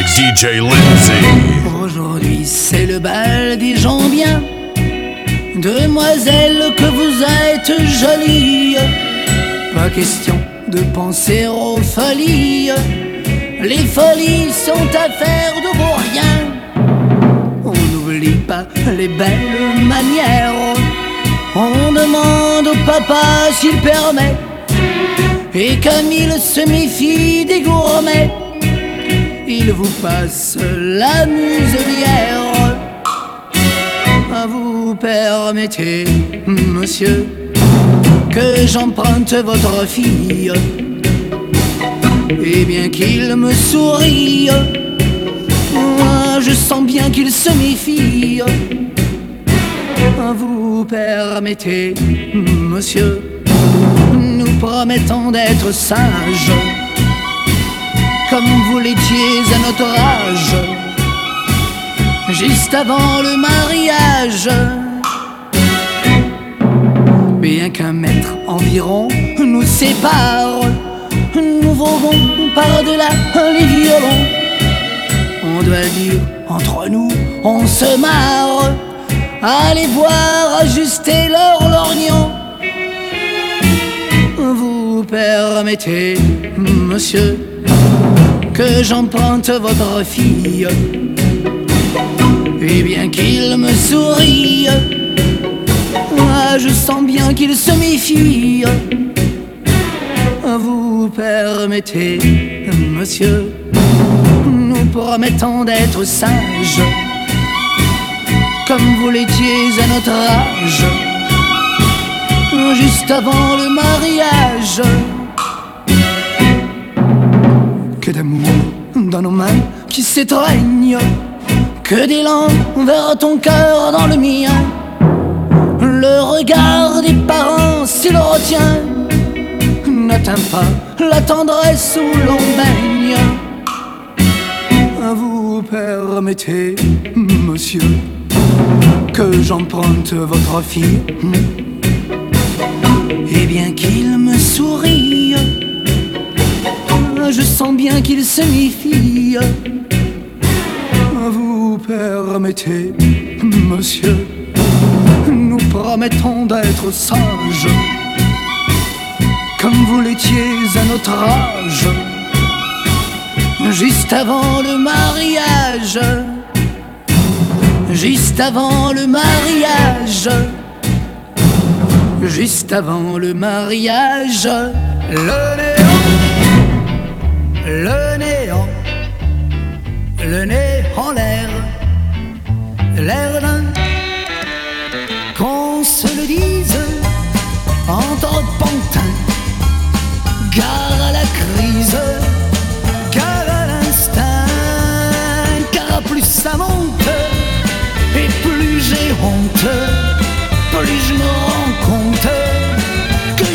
DJ Lindsay. Aujourd'hui c'est le bal des gens bien. Demoiselle que vous êtes jolie. Pas question de penser aux folies. Les folies sont affaires de vos rien. On n'oublie pas les belles manières. On demande au papa s'il permet. Et comme il se méfie des gourmets, il vous passe la muselière. Vous permettez, monsieur, que j'emprunte votre fille. Et bien qu'il me sourie, moi je sens bien qu'il se méfie. Vous permettez, monsieur, nous promettons d'être sages, comme vous l'étiez à notre âge, juste avant le mariage. Bien qu'un mètre environ nous sépare, nous volons par-delà les violons. On doit dire, entre nous, on se marre. Allez voir ajuster leur lorgnon. Vous permettez, monsieur, que j'emprunte votre fille. Et bien qu'il me sourie, moi je sens bien qu'il se méfie. Vous permettez, monsieur, nous promettons d'être sages comme vous l'étiez à notre âge, juste avant le mariage. Nos mains qui s'étreignent, que d'élan vers ton cœur dans le mien. Le regard des parents, s'il retient, n'atteint pas la tendresse où l'on baigne. Vous permettez, monsieur, que j'emprunte votre fille. Et bien qu'il me sourie, je sens bien qu'il se méfie. Vous permettez, monsieur, nous promettons d'être sages, comme vous l'étiez à notre âge, juste avant le mariage. Juste avant le mariage, juste avant le mariage, le néant, le nez en l'air, l'air d'un qu'on se le dise entre pantins, gare à la crise, gare à l'instinct, car plus ça monte. Et plus j'ai honte, plus je me rends compte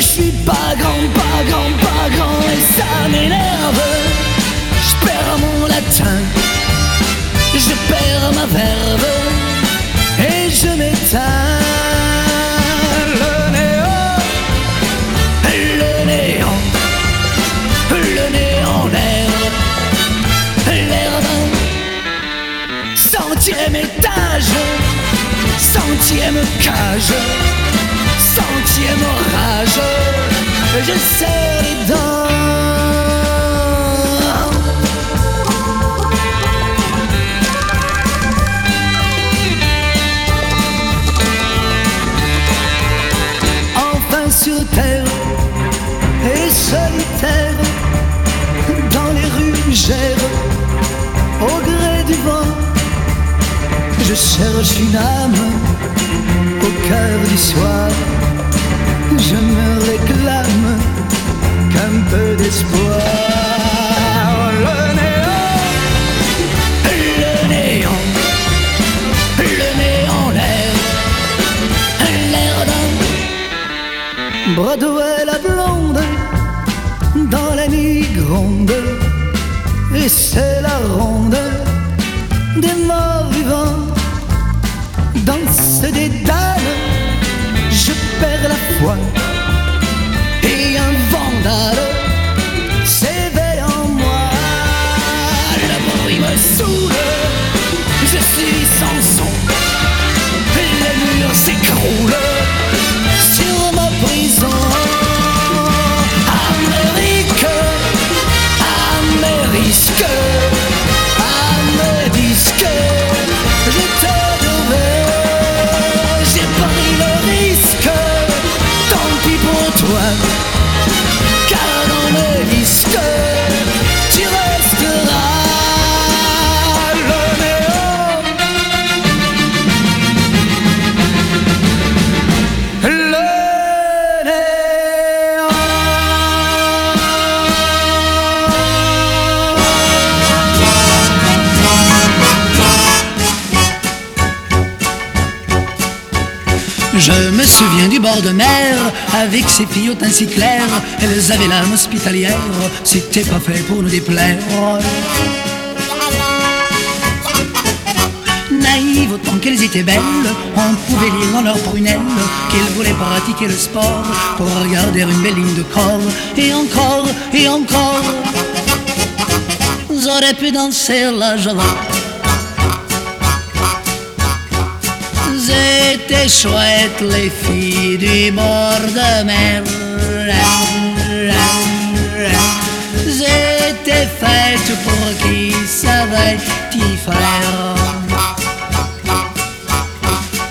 suis pas grand, pas grand, pas grand et ça m'énerve. Je perds mon latin, je perds ma verve et je m'éteins. Le néant, le néant, le néant, l'air, l'air d'un centième étage, centième cage, je serre les dents. Enfin sur terre et solitaire, dans les rues j'erre au gré du vent. Je cherche une âme au cœur du soir. Je me réclame qu'un peu d'espoir. Le néant, le néant, le néant, l'air, l'air d'un Broadway la blonde dans la nuit gronde. Et c'est la ronde des morts vivants. Des dames, je perds la foi. Et un vandale s'éveille Je me souviens du bord de mer, avec ses filles au teint si clair, elles avaient l'âme hospitalière, c'était pas fait pour nous déplaire. Naïves autant qu'elles étaient belles, on pouvait lire dans leurs prunelles qu'elles voulaient pratiquer le sport pour regarder une belle ligne de corps, et encore, et encore. J'aurais pu danser la java étaient chouettes les filles du bord de mer. J'étais faite pour qui savait t'y faire.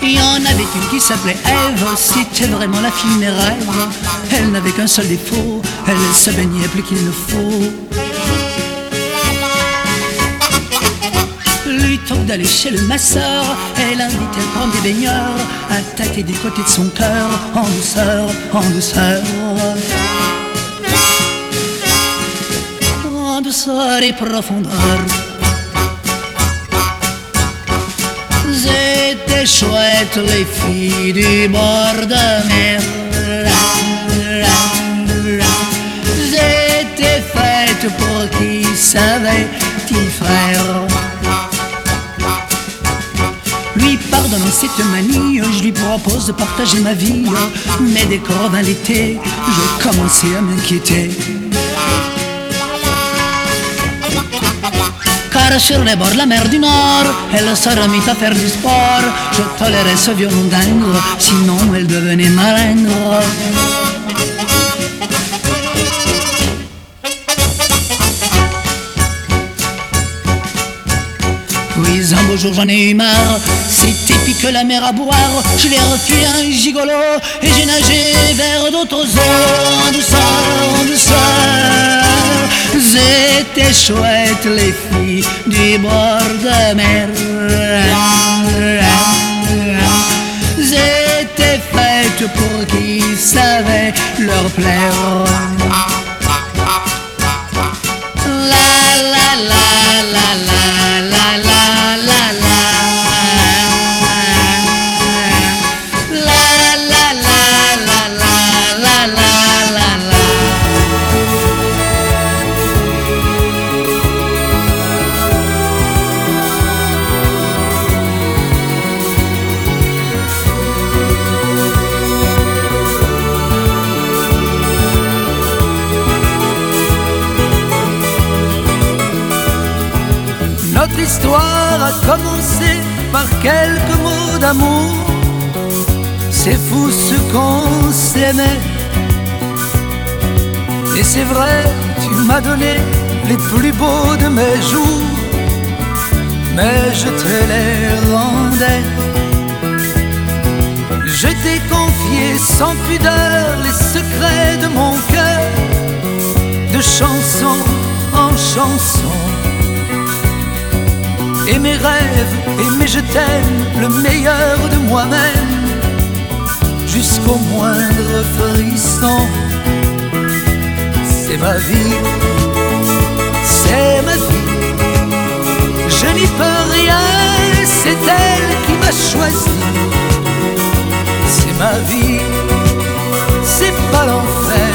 Il y en avait une qui s'appelait Eve, c'était vraiment la fille. Elle n'avait qu'un seul défaut, elle se baignait plus qu'il ne faut. Que d'aller chez le masseur, elle invitait à prendre des baigneurs, à tâter des côtés de son cœur, en douceur, en douceur. En douceur et profondeur. C'était chouette les filles du bord de mer. J'étais faite pour qui savait, petit frère. Pardonnant cette manie, je lui propose de partager ma vie. Mais dès qu'on revint l'été, je commençais à m'inquiéter. Car sur les bords de la mer du Nord, elle se remit à faire du sport. Je tolérais ce violon dingue, sinon elle devenait malingre. Un beau jour j'en ai eu marre, c'était pique la mer à boire. Je l'ai refusé un gigolo et j'ai nagé vers d'autres eaux en douceur, en douceur. C'était chouette les filles du bord de mer. J'étais faite pour qui savait leur plaire. l'histoire quelques mots d'amour. C'est fou ce qu'on s'aimait. Et c'est vrai, tu m'as donné les plus beaux de mes jours. Mais je te les rendais. Je t'ai confié sans pudeur les secrets de mon cœur, de chanson en chanson et mes rêves, et mes je t'aime, le meilleur de moi-même, jusqu'au moindre frisson. C'est ma vie, c'est ma vie, je n'y peux rien, c'est elle qui m'a choisi. C'est ma vie, c'est pas l'enfer,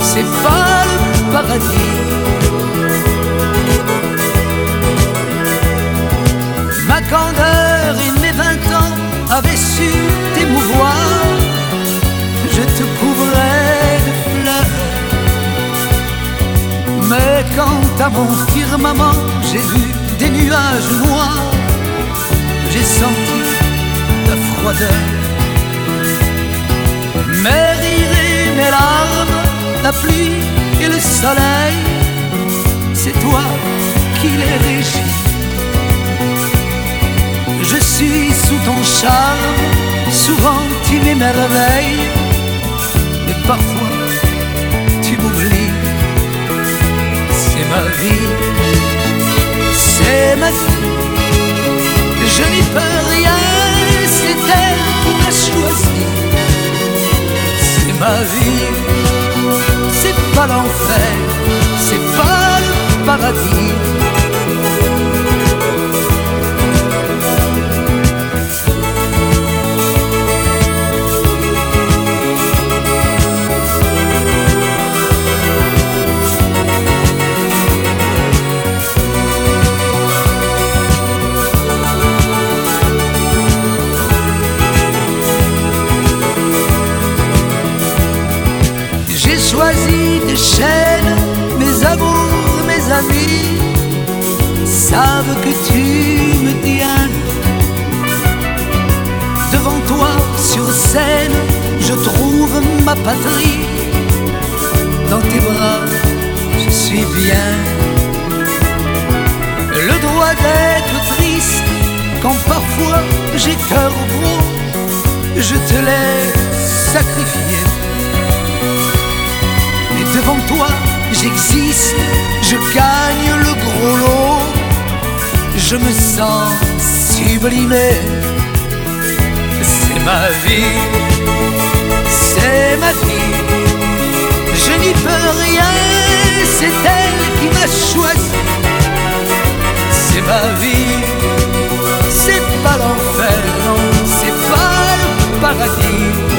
c'est pas le paradis j'ai vu des nuages noirs, j'ai senti la froideur. Mes rires et mes larmes, la pluie et le soleil, c'est toi qui les régis. Je suis sous ton charme, souvent tu m'émerveilles, mais parfois ma vie, c'est ma vie, je n'y peux rien, c'est elle qui m'a choisi. C'est ma vie, c'est pas l'enfer, c'est pas le paradis. Savent que tu me tiens. Devant toi sur scène, je trouve ma patrie. Dans tes bras, je suis bien. Le droit d'être triste quand parfois j'ai cœur gros, je te laisse sacrifier devant toi, j'existe, C'est ma vie, c'est ma vie, je n'y peux rien, c'est elle qui m'a choisi. C'est ma vie, c'est pas l'enfer, non, c'est pas le paradis.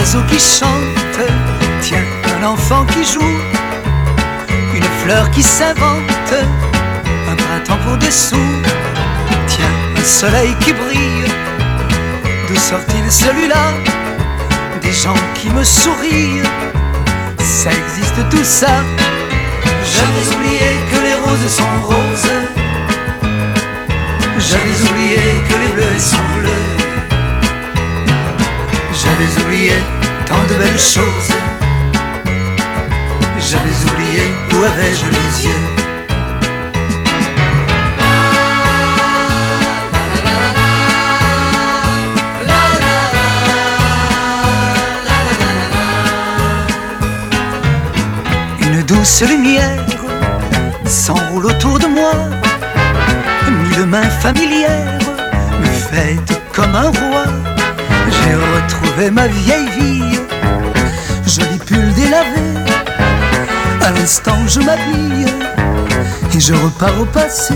Oiseau qui chante, tiens, un enfant qui joue, une fleur qui s'invente, un printemps pour des sous. Tiens, un soleil qui brille, d'où sort-il celui-là? Des gens qui me sourient ça existe tout ça. J'avais oublié que les roses sont roses. J'avais oublié que les bleus sont bleus. J'avais oublié tant de belles choses. J'avais oublié où avais-je les yeux. douce lumière s'enroule autour de moi. Mille mains familières me fêtent comme un roi. J'ai retrouvé ma vieille vie, joli pull délavé. À l'instant, je m'habille et je repars au passé.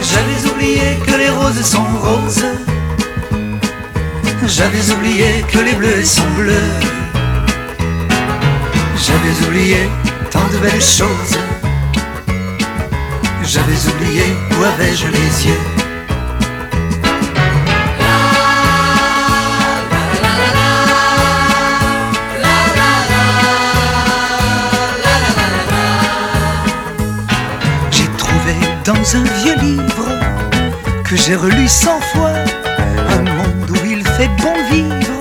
J'avais oublié que les roses sont roses. J'avais oublié que les bleus sont bleus. J'avais oublié tant de belles choses. J'avais oublié où avais-je les yeux. J'ai relu cent fois un monde où il fait bon vivre,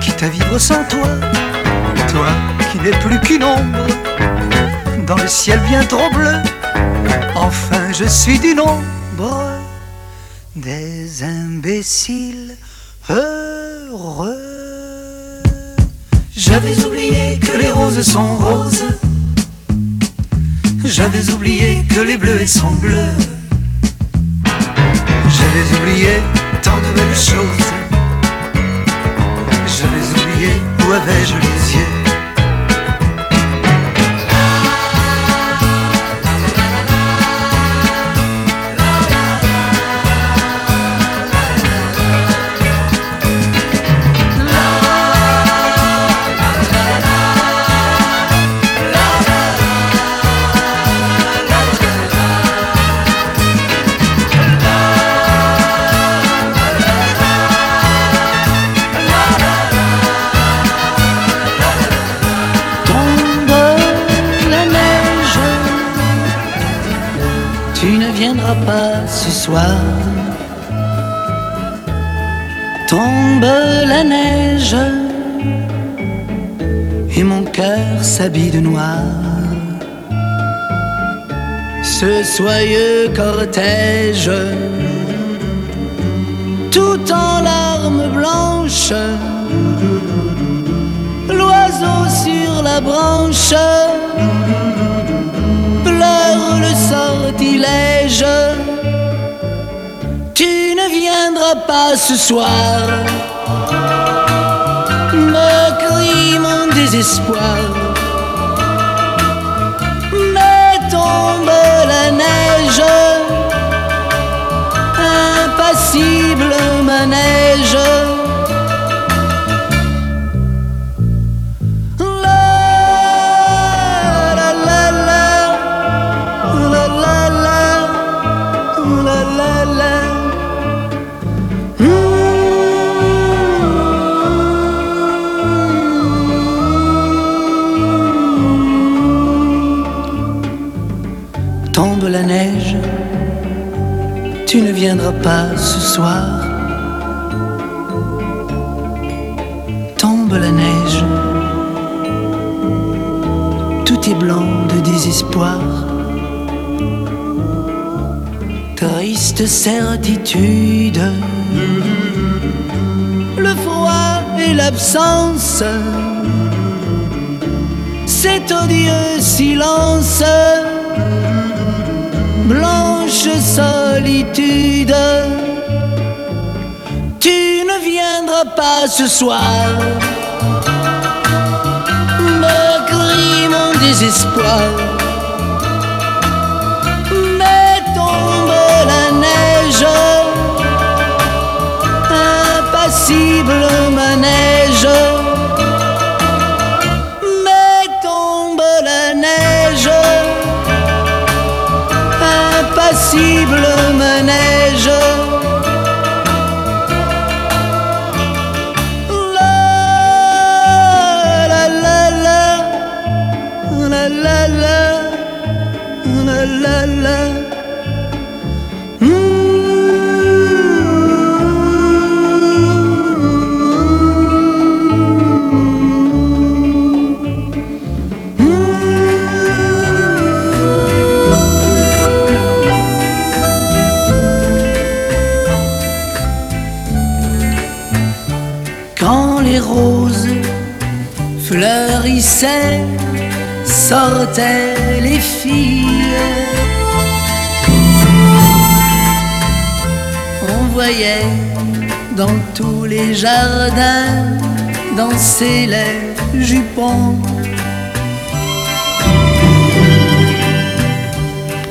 quitte à vivre sans toi, toi qui n'es plus qu'une ombre dans le ciel bien trop bleu. Enfin, je suis du nombre des imbéciles heureux. J'avais oublié que les roses sont roses. J'avais oublié que les bleus sont bleus. J'avais oublié tant de belles choses. J'avais oublié où avais-je les yeux. Pas ce soir. Tombe la neige et mon cœur s'habille de noir. Ce soyeux cortège, tout en larmes blanches, l'oiseau sur la branche le sortilège. Tu ne viendras pas ce soir, me crie mon désespoir. Mais tombe la neige, impassible manège. Viendras pas ce soir. Tombe la neige, tout est blanc de désespoir. Triste certitude, le froid et l'absence, cet odieux silence, blanche solitude. Tu ne viendras pas ce soir, me crie mon désespoir. horrible manège. Jardins danser les jupons.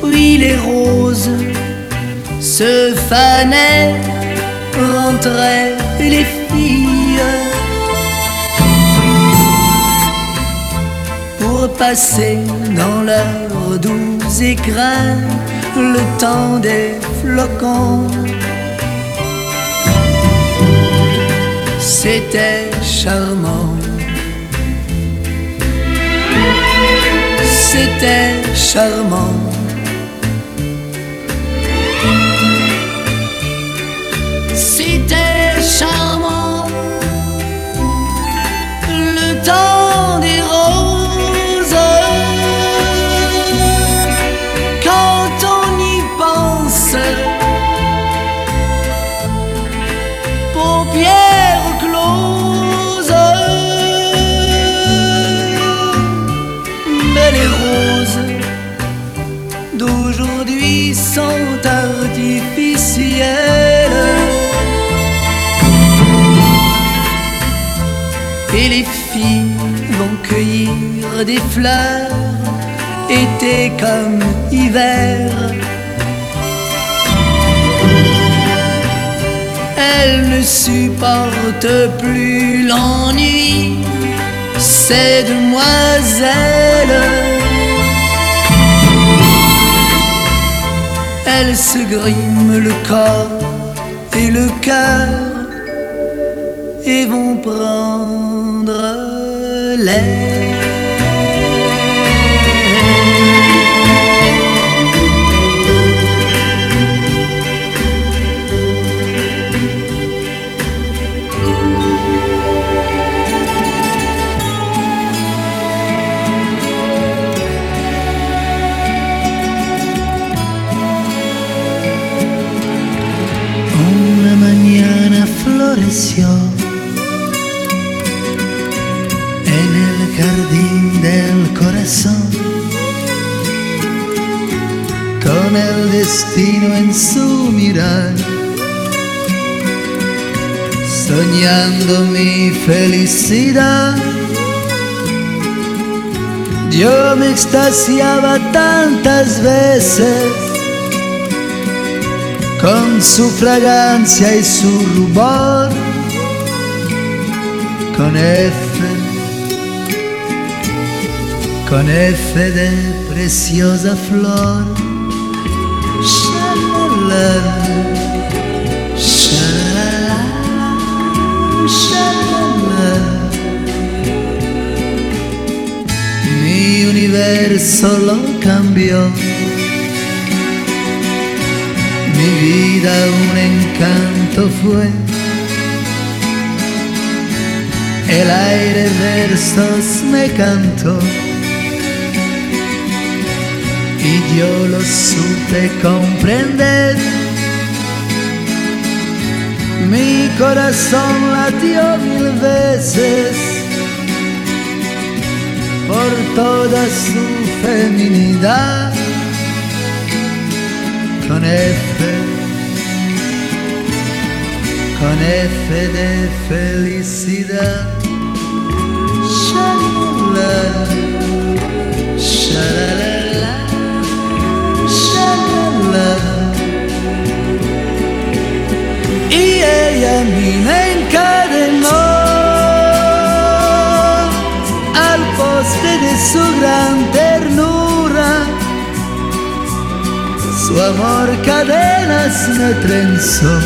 Puis les roses se fanaient, rentraient les filles pour passer dans leurs doux écrins le temps des flocons. C'était charmant. C'était charmant. Sont. Et les filles vont cueillir des fleurs, été comme hiver. Elles ne supportent plus l'ennui, ces demoiselles. Elles se griment le corps et le cœur et vont prendre l'air. En el jardín del corazón, con el destino en su mirar, soñando mi felicidad. Yo me extasiaba tantas veces su fragancia y su rubor, con F, con F de preciosa flor. Shalala, shalala, shalala. Mi universo lo cambió. Mi vida un encanto fue. El aire versos me cantó. Y yo lo supe comprender. Mi corazón latió mil veces por toda su feminidad con F, con F de felicidad. Shalala, shalala, shalala. Y ella a mí me encadenó al poste de su gran su amor cadenas me trenzó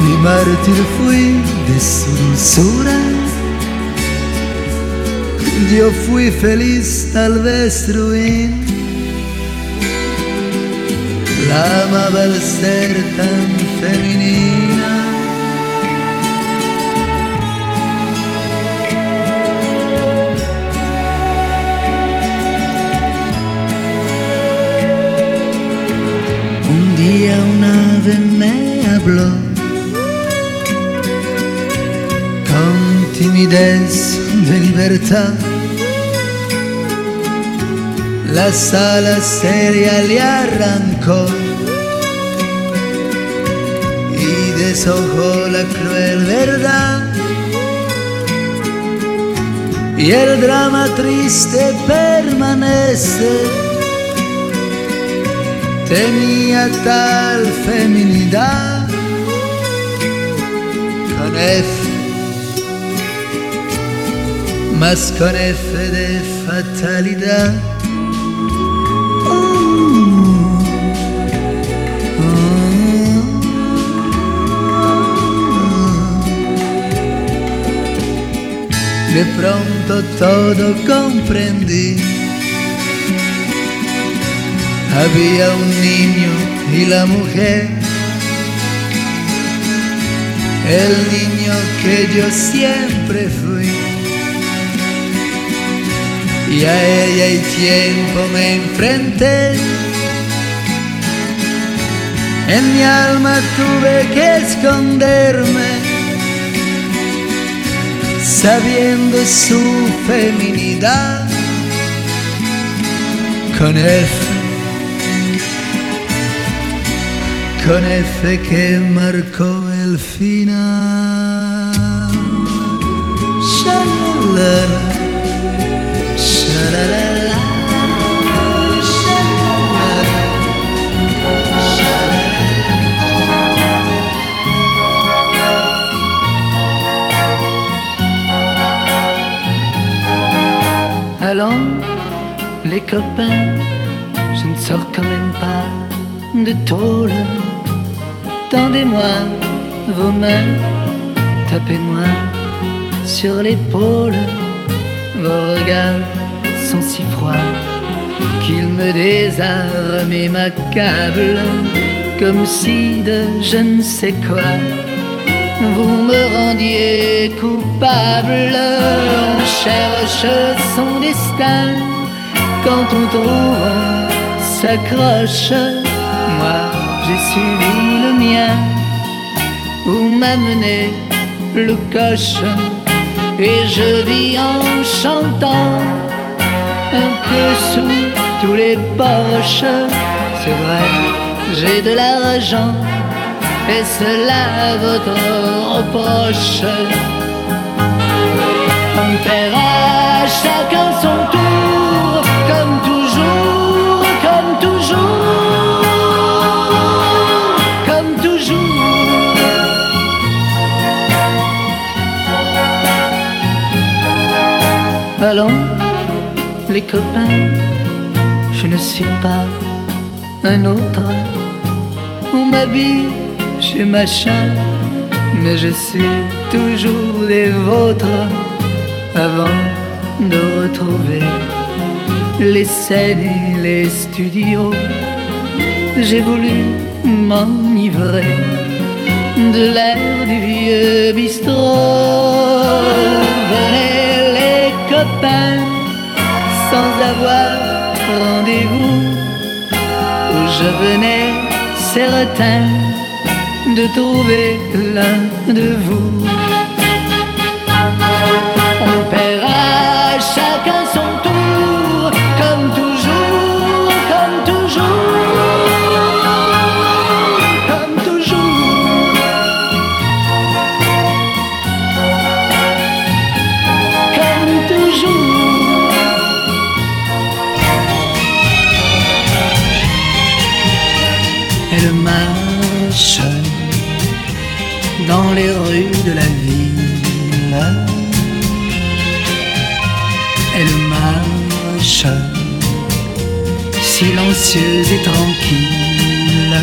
y mártir fui de su dulzura. Yo fui feliz, tal vez ruin. La amaba al ser tan femenina. Día un ave me habló con timidez de libertad. Las alas serias le arrancó y deshojó la cruel verdad. Y el drama triste permanece tenía tal feminidad con F, más con F de fatalidad. De pronto todo comprendí. Había un niño y la mujer, el niño que yo siempre fui. Y a ella y tiempo me enfrenté. En mi alma tuve que esconderme, sabiendo su feminidad. Con F con F que marcó el final. Allons, les copains, je ne sors pas de tôle. Tendez-moi vos mains, tapez-moi sur l'épaule. Vos regards sont si froids qu'ils me désarment et m'accablent, comme si de je ne sais quoi vous me rendiez coupable. Cherche son destin quand on trouve, s'accroche. Moi, j'ai suivi le mien où m'amener le coche. Et je vis en chantant un peu sous tous les poches. C'est vrai, j'ai de l'argent et cela votre reproche. On paiera chacun son tour, Allons, les copains, je ne suis pas un autre. On m'habille chez machin, mais je suis toujours des vôtres avant de retrouver les scènes et les studios. J'ai voulu m'enivrer de l'air du vieux bistrot. Sans avoir rendez-vous où je venais certain de trouver l'un de vous. Dans les rues de la ville. Elle marche silencieuse et tranquille.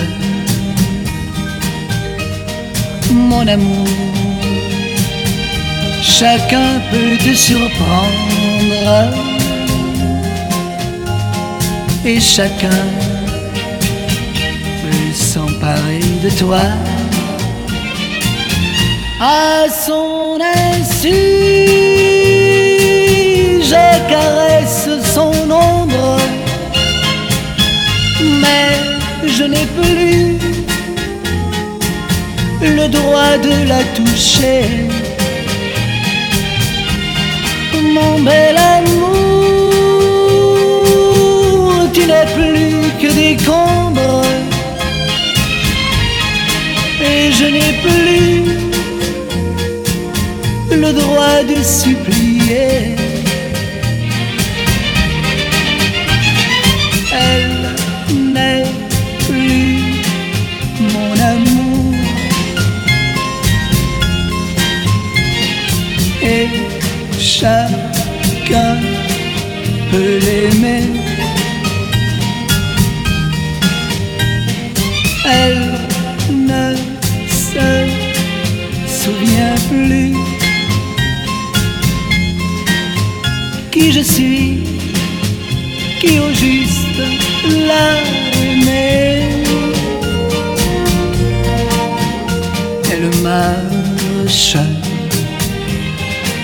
Mon amour, chacun peut te surprendre. Et chacun peut s'emparer de toi à son insu. Je caresse son ombre, mais je n'ai plus le droit de la toucher. Mon bel amour, tu n'es plus que des combres, et je n'ai plus le droit de supplier. Elle n'est plus mon amour. Et chacun peut l'aimer.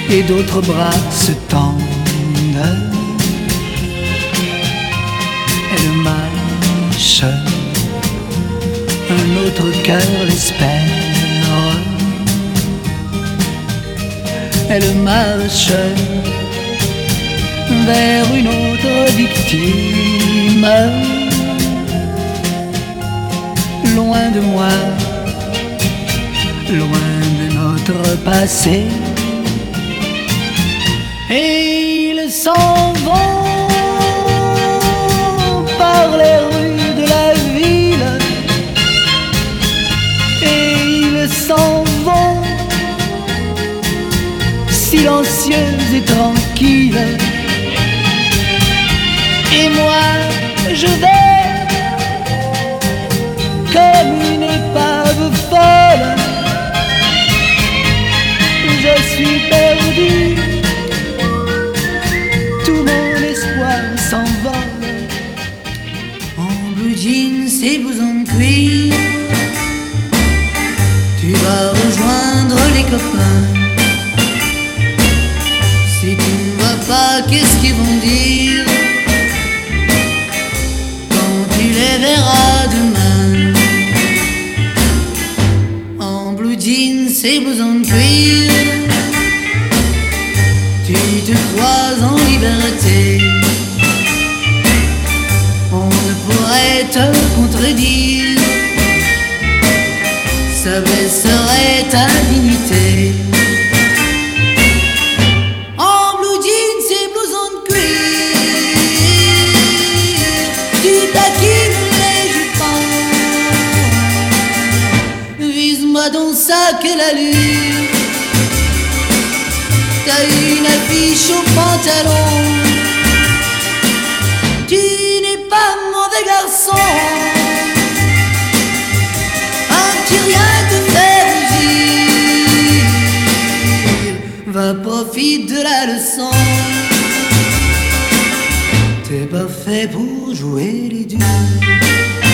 Et d'autres bras se tendent. Elle marche, un autre cœur l'espère. Elle marche vers une autre victime. Loin de moi, loin de Et ils s'en vont par les rues de la ville. Et ils s'en vont silencieux et tranquilles. Et moi, je vais comme une épave folle. Suis perdu, tout mon espoir s'envole. En blue jeans et de cuir, tu vas rejoindre les copains. Si tu ne vas pas, qu'est-ce qu'ils vont dire? Ta dignité. En blue jeans et blouson de cuir, tu taquines les jupons. Vise-moi dans sac et la lune. T'as une affiche au pantalon. Profite de la leçon. T'es pas fait pour jouer les durs.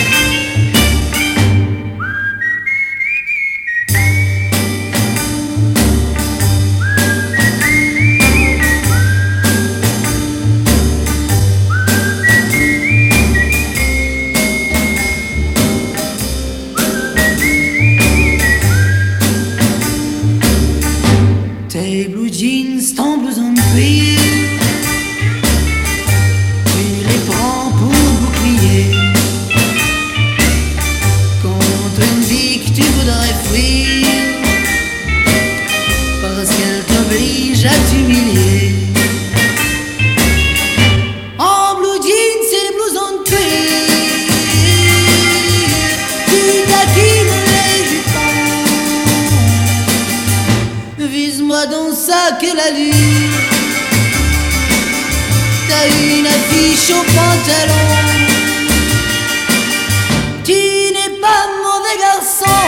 Tu n'es pas mauvais garçon.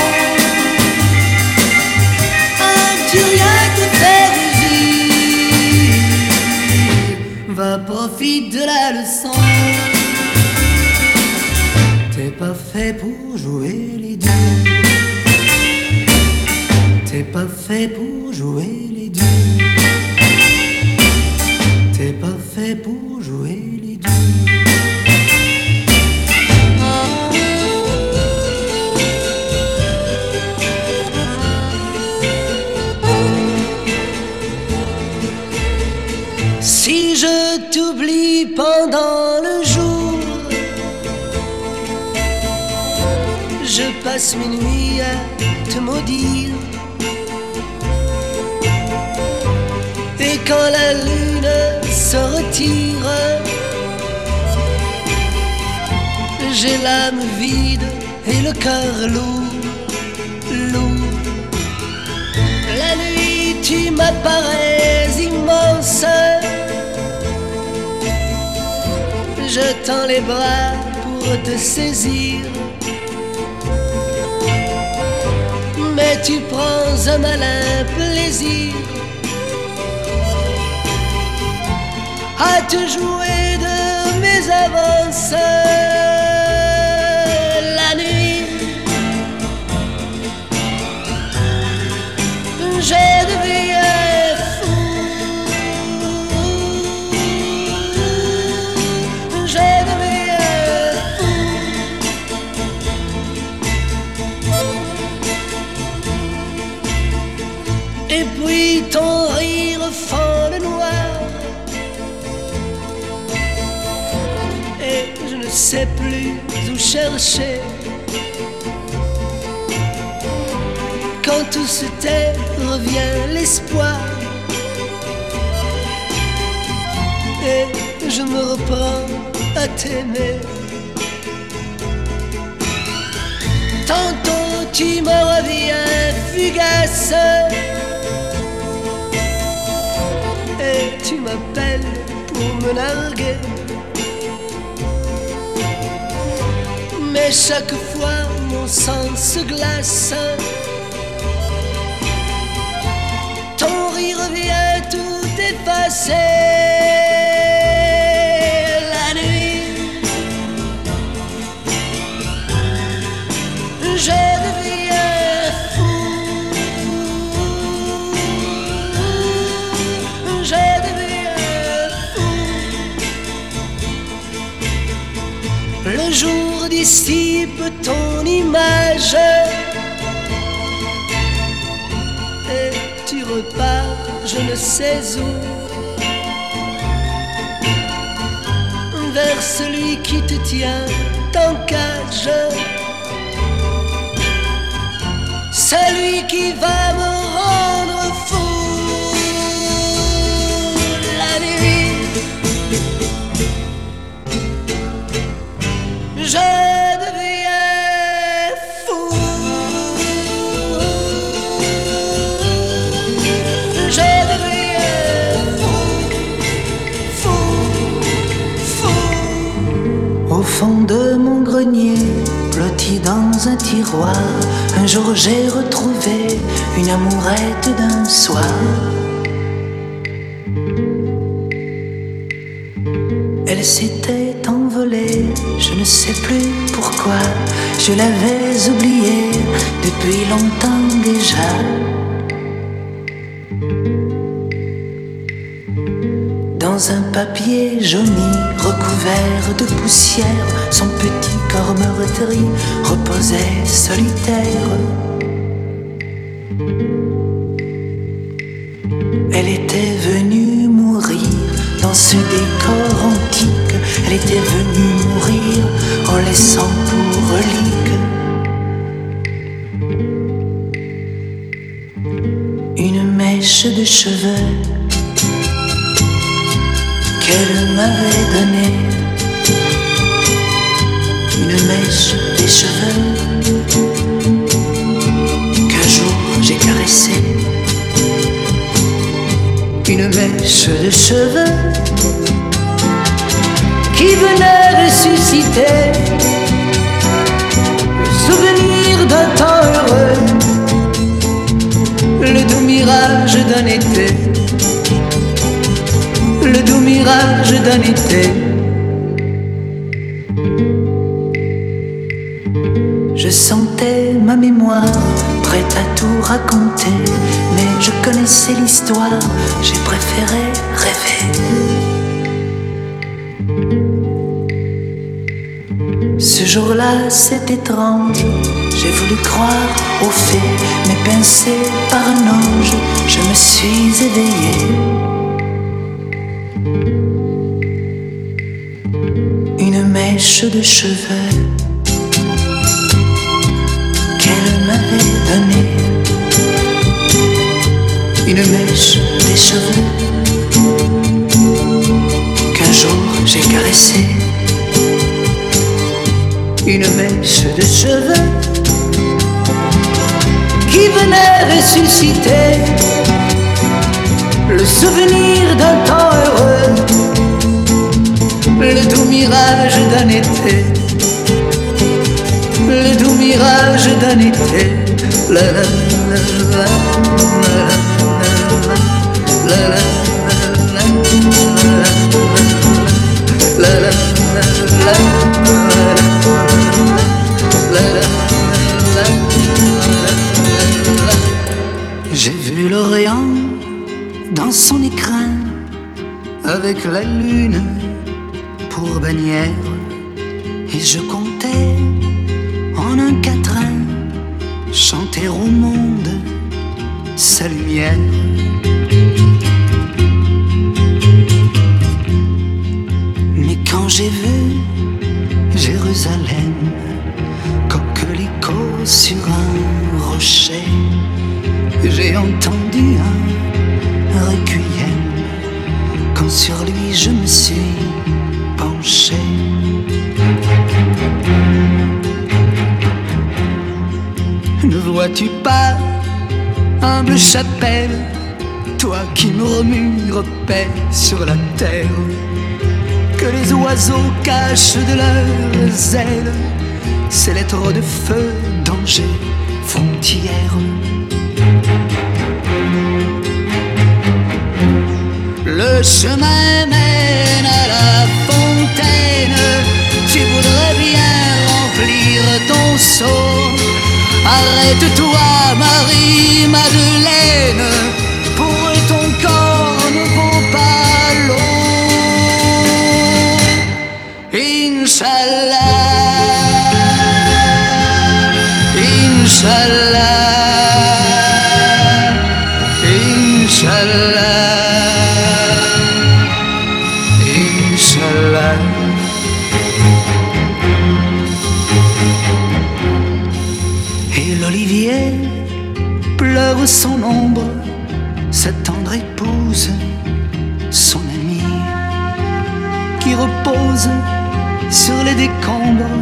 Un petit rien fait rougir Va profite de la leçon. T'es pas fait pour jouer les durs T'es pas fait pour jouer les Si je t'oublie pendant le jour, je passe mes nuits à te maudire. Et quand la lune se retire, j'ai l'âme vide et le cœur lourd, lourd. La nuit, tu m'apparais immense. Je tends les bras pour te saisir. Mais tu prends un malin plaisir à te jouer de mes avances Quand tout se tait, revient l'espoir. Et je me reprends à t'aimer. Tantôt tu me reviens fugace. Et tu m'appelles pour me narguer. Mais chaque fois mon sang se glace. Image et tu repars, je ne sais où, vers celui qui te tient en cage. Celui qui va me grenier, dans un tiroir, un jour j'ai retrouvé une amourette d'un soir. Elle s'était envolée, je ne sais plus pourquoi, je l'avais oubliée depuis longtemps déjà. Dans un papier jauni recouvert de poussière, son petit reposait solitaire. Elle était venue mourir dans ce décor antique, elle était venue mourir en laissant pour relique une mèche de cheveux qu'elle m'avait donnée. Des cheveux qu'un jour j'ai caressé. Une mèche de cheveux qui venait ressusciter le souvenir d'un temps heureux, le doux mirage d'un été le doux mirage d'un été. Sentais ma mémoire prête à tout raconter, mais je connaissais l'histoire, j'ai préféré rêver. Ce jour-là, c'est étrange, j'ai voulu croire aux faits, mais pincé par un ange, je me suis éveillé. une mèche de cheveux Une mèche des cheveux qu'un jour j'ai caressé. Une mèche de cheveux qui venait ressusciter le souvenir d'un temps heureux le doux mirage d'un été, le doux mirage d'un été. J'ai vu l'Orient dans son écrin avec la lune pour bannière et je comptais en un quart chanter au monde sa lumière. Mais quand j'ai vu Jérusalem, coquelicot sur un rocher, j'ai entendu un requiem quand sur lui je me suis penché. Ne vois-tu pas, humble chapelle, toi qui murmures paix sur la terre, que les oiseaux cachent de leurs ailes ces lettres de feu, danger, frontière. Le chemin mène à la fontaine. Tu voudrais bien remplir ton seau. Arrête-toi, Marie-Madeleine. Décombres,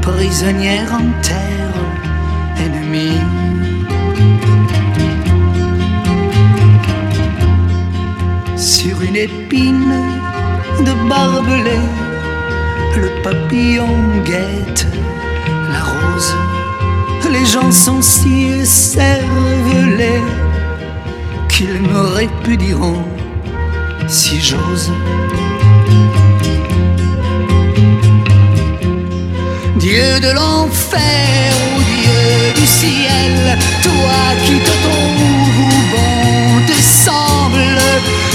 prisonnière en terre ennemie. Sur une épine de barbelé, le papillon guette la rose. Les gens sont si cervelés qu'ils pu dire si j'ose. Dieu de l'enfer ou Dieu du ciel, toi qui te trouves où bon te semble,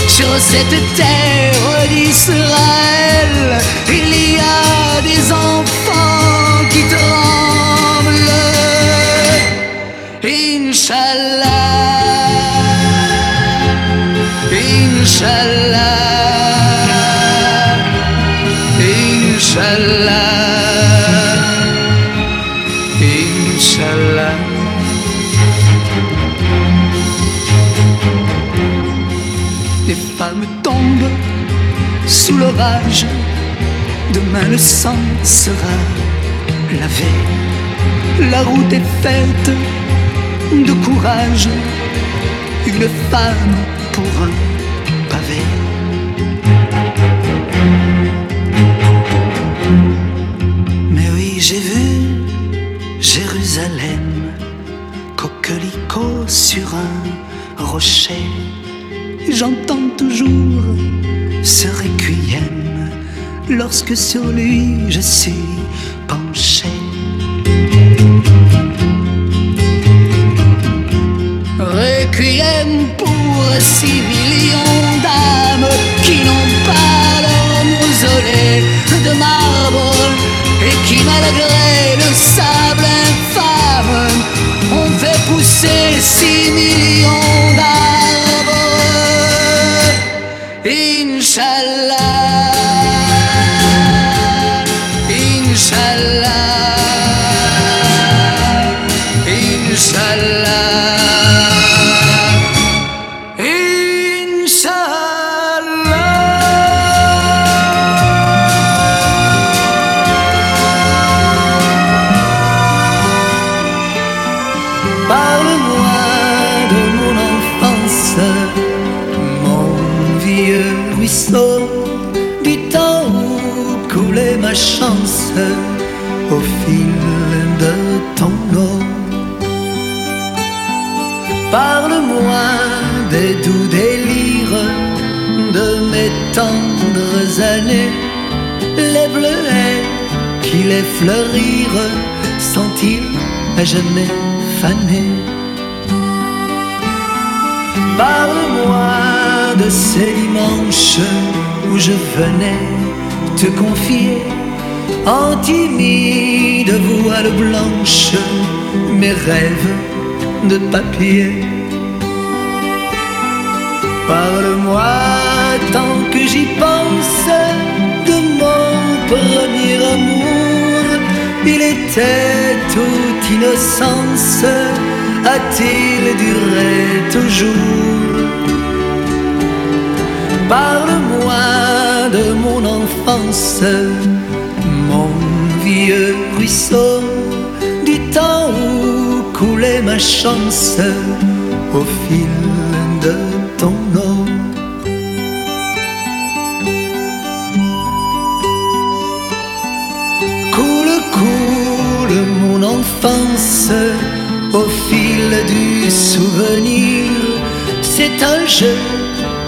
sur cette terre d'Israël, il y a des enfants qui tremblent. Inch'Allah, Inch'Allah, tombent sous l'orage. Demain le sang sera lavé. La route est faite de courage. Une femme pour un pavé. Mais oui, j'ai vu Jérusalem, coquelicot sur un rocher. J'entends toujours ce requiem lorsque sur lui je suis penché. Requiem pour six millions d'âmes qui n'ont jamais fanés? Parle-moi de ces dimanches où je venais te confier en timide voile blanche mes rêves de papier. Parle-moi tant que j'y pense de mon premier amour. Il était innocence, a-t-il duré toujours? Parle-moi de mon enfance, mon vieux ruisseau, du temps où coulait ma chance au fil de ton. Mon enfance au fil du souvenir. C'est un jeu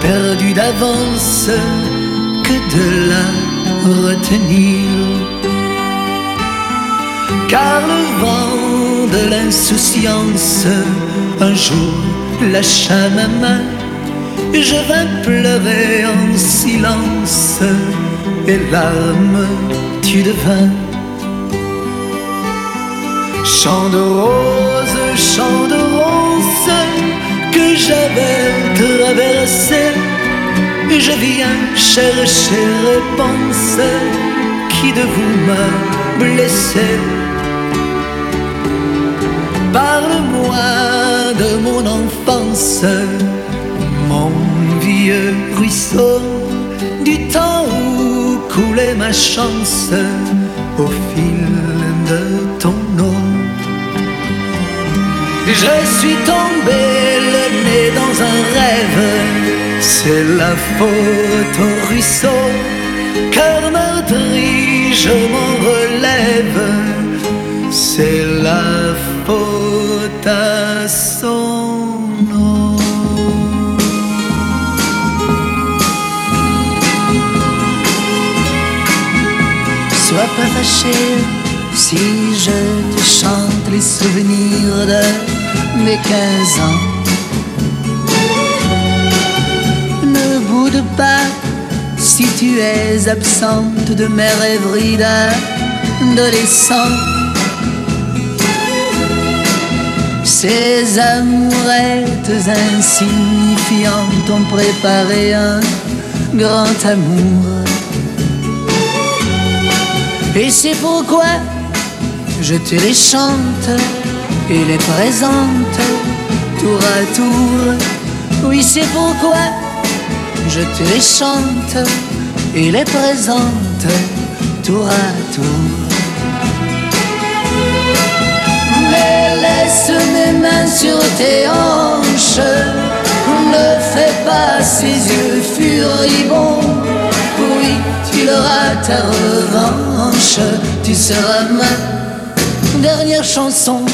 perdu d'avance que de la retenir. Car le vent de l'insouciance un jour lâcha ma main. Je vins pleurer en silence et larmes tu devins. Chant de rose, chant de rose que j'avais traversé. Je viens chercher réponse qui de vous m'a blessé? Parle-moi de mon enfance, mon vieux ruisseau, du temps où coulait ma chance au fil de ton eau. Je suis tombé le nez dans un rêve, c'est la faute au ruisseau, cœur meurtri, je m'en relève, c'est la faute à son nom. Sois pas fâché si je te chante les souvenirs de mes 15 ans. Ne boude pas si tu es absente de mes rêveries d'adolescent. Ces amourettes insignifiantes ont préparé un grand amour. Et c'est pourquoi je te les chante et les présente tour à tour. Oui, c'est pourquoi je te les chante et les présente tour à tour. Mais laisse mes mains sur tes hanches, ne fais pas ces yeux furibonds. Oui, tu auras ta revanche, tu seras ma dernière chanson.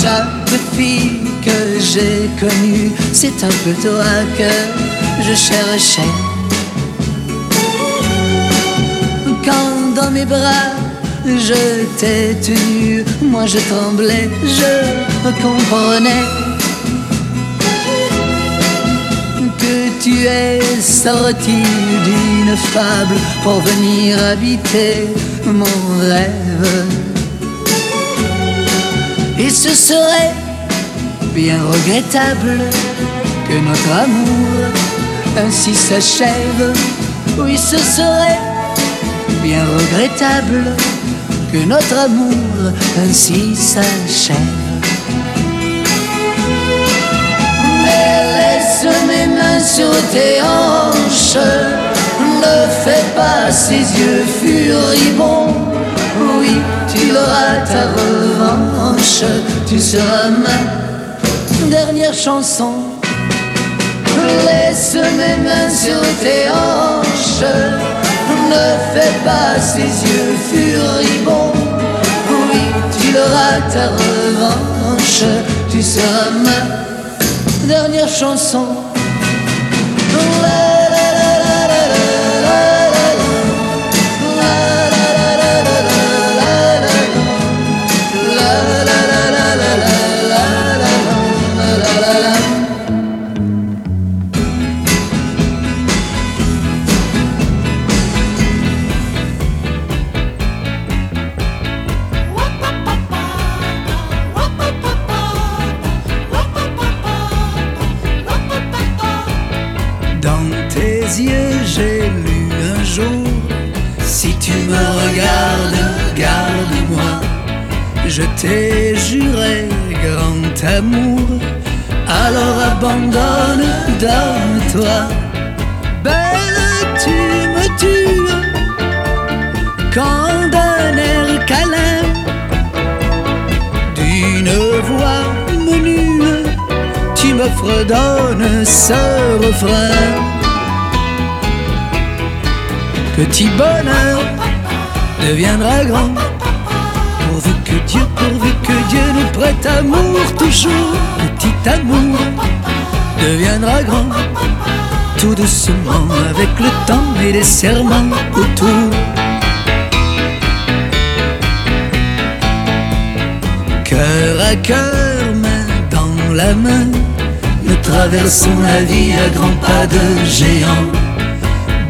Chaque fille que j'ai connue, c'est un peu toi que je cherchais. Quand dans mes bras je t'ai tenu, moi je tremblais, je comprenais que tu es sorti d'une fable pour venir habiter mon rêve. Ce serait bien regrettable que notre amour ainsi s'achève. Oui, ce serait bien regrettable que notre amour ainsi s'achève. Mais laisse mes mains sur tes hanches, ne fais pas ces yeux furibonds. Oui, tu auras ta revanche, tu seras ma dernière chanson. Laisse mes mains sur tes hanches, ne fais pas ces yeux furibonds. Oui, tu auras ta revanche, tu seras ma dernière chanson. La, Je t'ai juré grand amour, alors abandonne, donne-toi. Belle, tu me tues quand d'un air câlin, d'une voix menue, tu me fredonnes ce refrain. Petit bonheur deviendra grand, Dieu, pourvu que Dieu nous prête amour toujours. Petit amour deviendra grand, tout doucement avec le temps et les serments autour. Cœur à cœur, main dans la main, nous traversons la vie à grands pas de géant.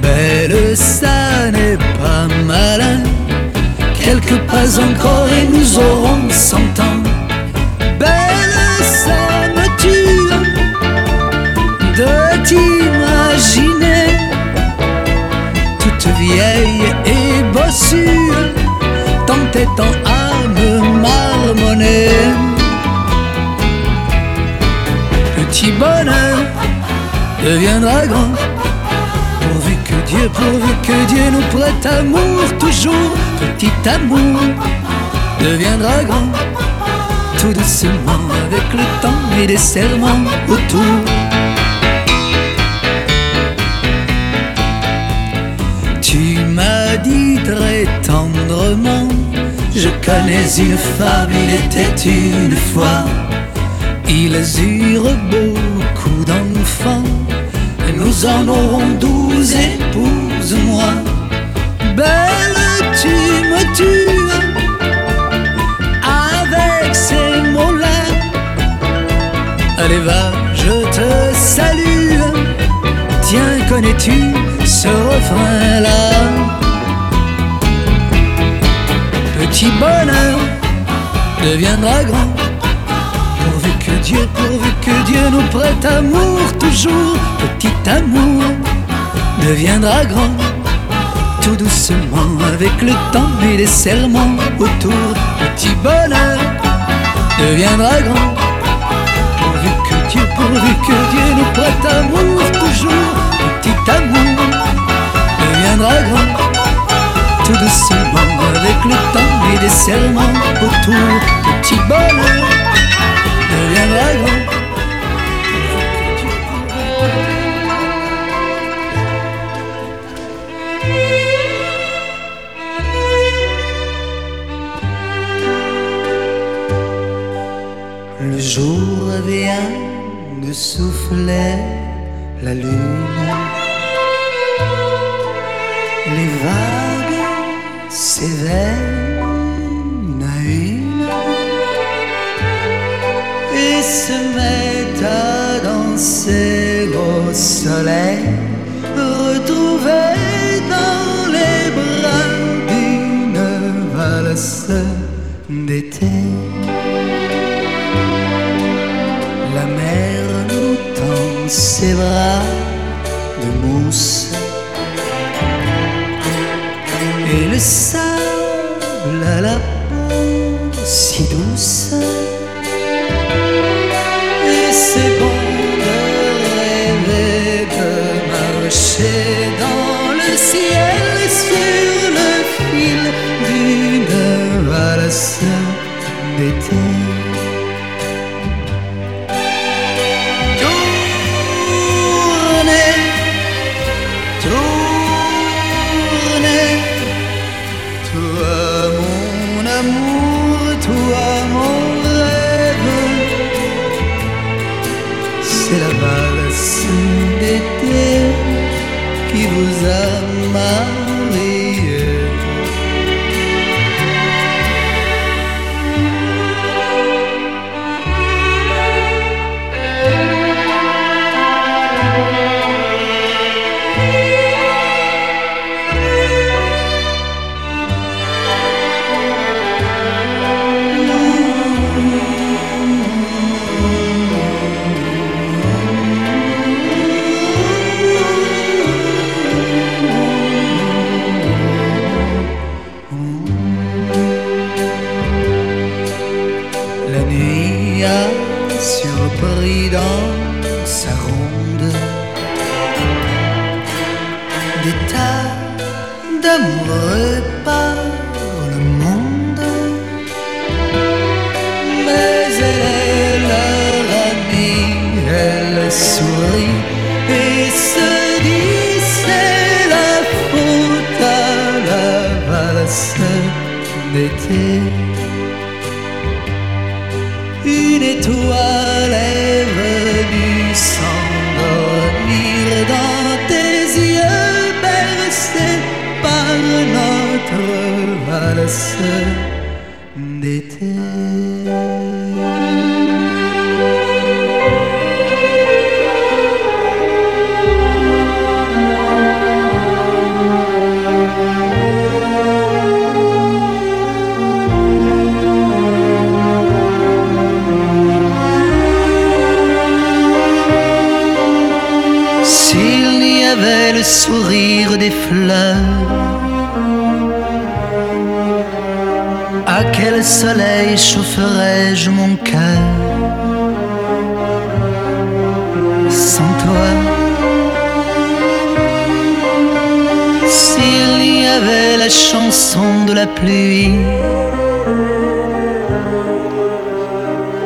Belle, ça n'est pas malin. Quelques pas encore et nous aurons cent ans. Belle, me tue de t'imaginer toute vieille et bossue, tant et tant à me marmonner. petit bonheur deviendra grand. Dieu, pourvu que Dieu nous prête amour, toujours petit amour deviendra grand. Tout doucement avec le temps et des serments autour. Tu m'as dit très tendrement, je connais une femme, il était une fois. Ils eurent beaucoup d'enfants, nous en aurons douze épouses, moi. Belle, tu me tues avec ces mots-là. Allez, va, je te salue. Tiens, connais-tu ce refrain-là? Petit bonheur deviendra grand. Dieu, pourvu que Dieu nous prête amour, toujours petit amour deviendra grand. Tout doucement avec le temps et les serments autour, petit bonheur deviendra grand. Pourvu que Dieu, pourvu que Dieu nous prête amour, toujours petit amour deviendra grand. Tout doucement avec le temps et les serments autour, petit bonheur que Le jour vient de souffler la lune. Les vagues s'éveillent se mettent à danser au soleil, retrouvés dans les bras d'une valse d'été. La mer nous tend ses bras de mousse et le sable des tas d'amoureux par le monde. Mais elle est leur amie, elle sourit et se dit c'est la faute à la valse d'été. S'il n'y avait le sourire des fleurs, mon cœur sans toi. S'il y avait la chanson de la pluie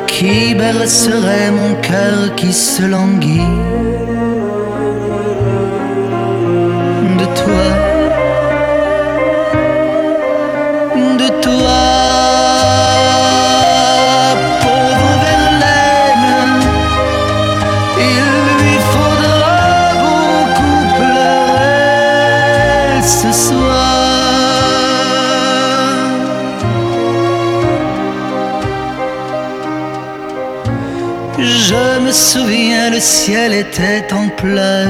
qui bercerait mon cœur qui se languit le ciel était en pleurs.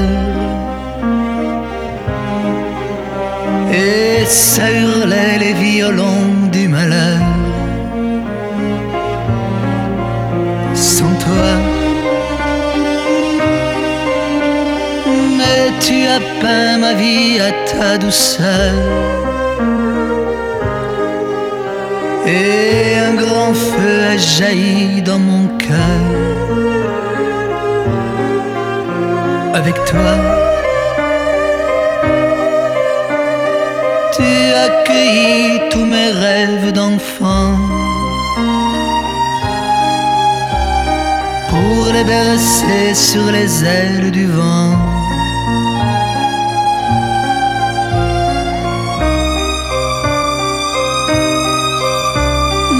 Et ça hurlait les violons du malheur. Sans toi, mais tu as peint ma vie à ta douceur. Et un grand feu a jailli dans mon cœur. Avec toi, tu as cueilli tous mes rêves d'enfant. Pour les bercer sur les ailes du vent.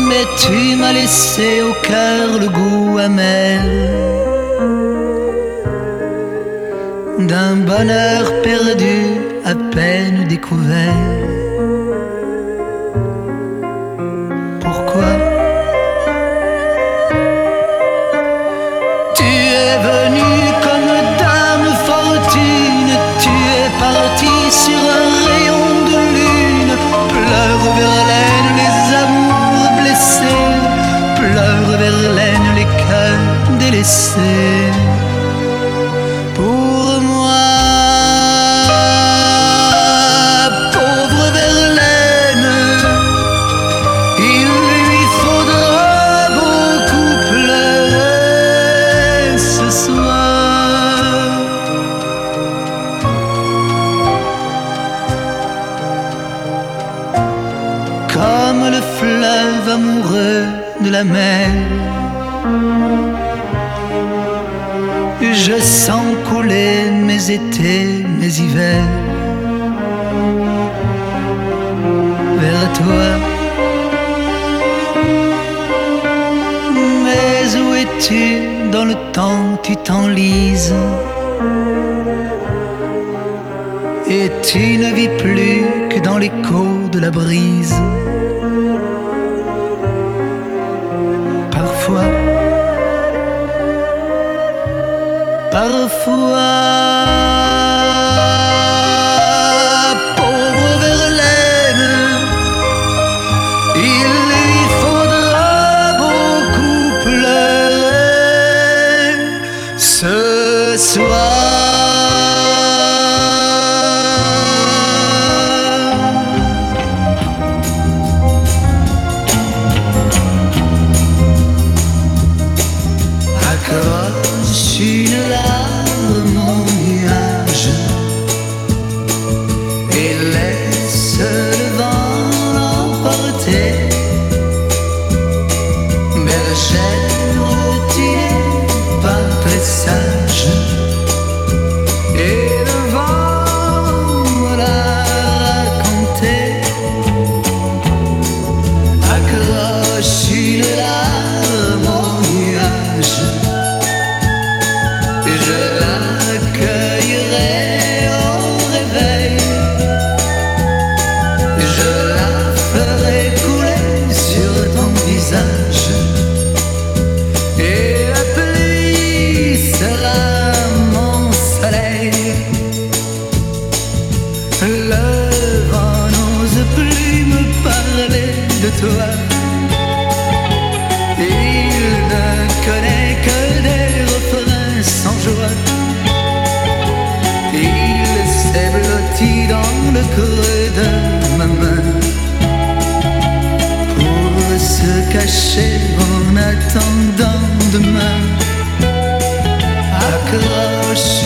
Mais tu m'as laissé au cœur le goût amer d'un bonheur perdu à peine découvert. Pourquoi Tu es venu comme dame fortune, tu es parti sur un rayon de lune. Pleure Verlaine les amours blessés, pleure Verlaine les cœurs délaissés. Je sens couler mes étés, mes hivers vers toi. Mais où es-tu dans le temps tu t'enlises Et tu ne vis plus que dans l'écho de la brise. Parfois, creux de ma main pour se cacher en attendant demain. Accroche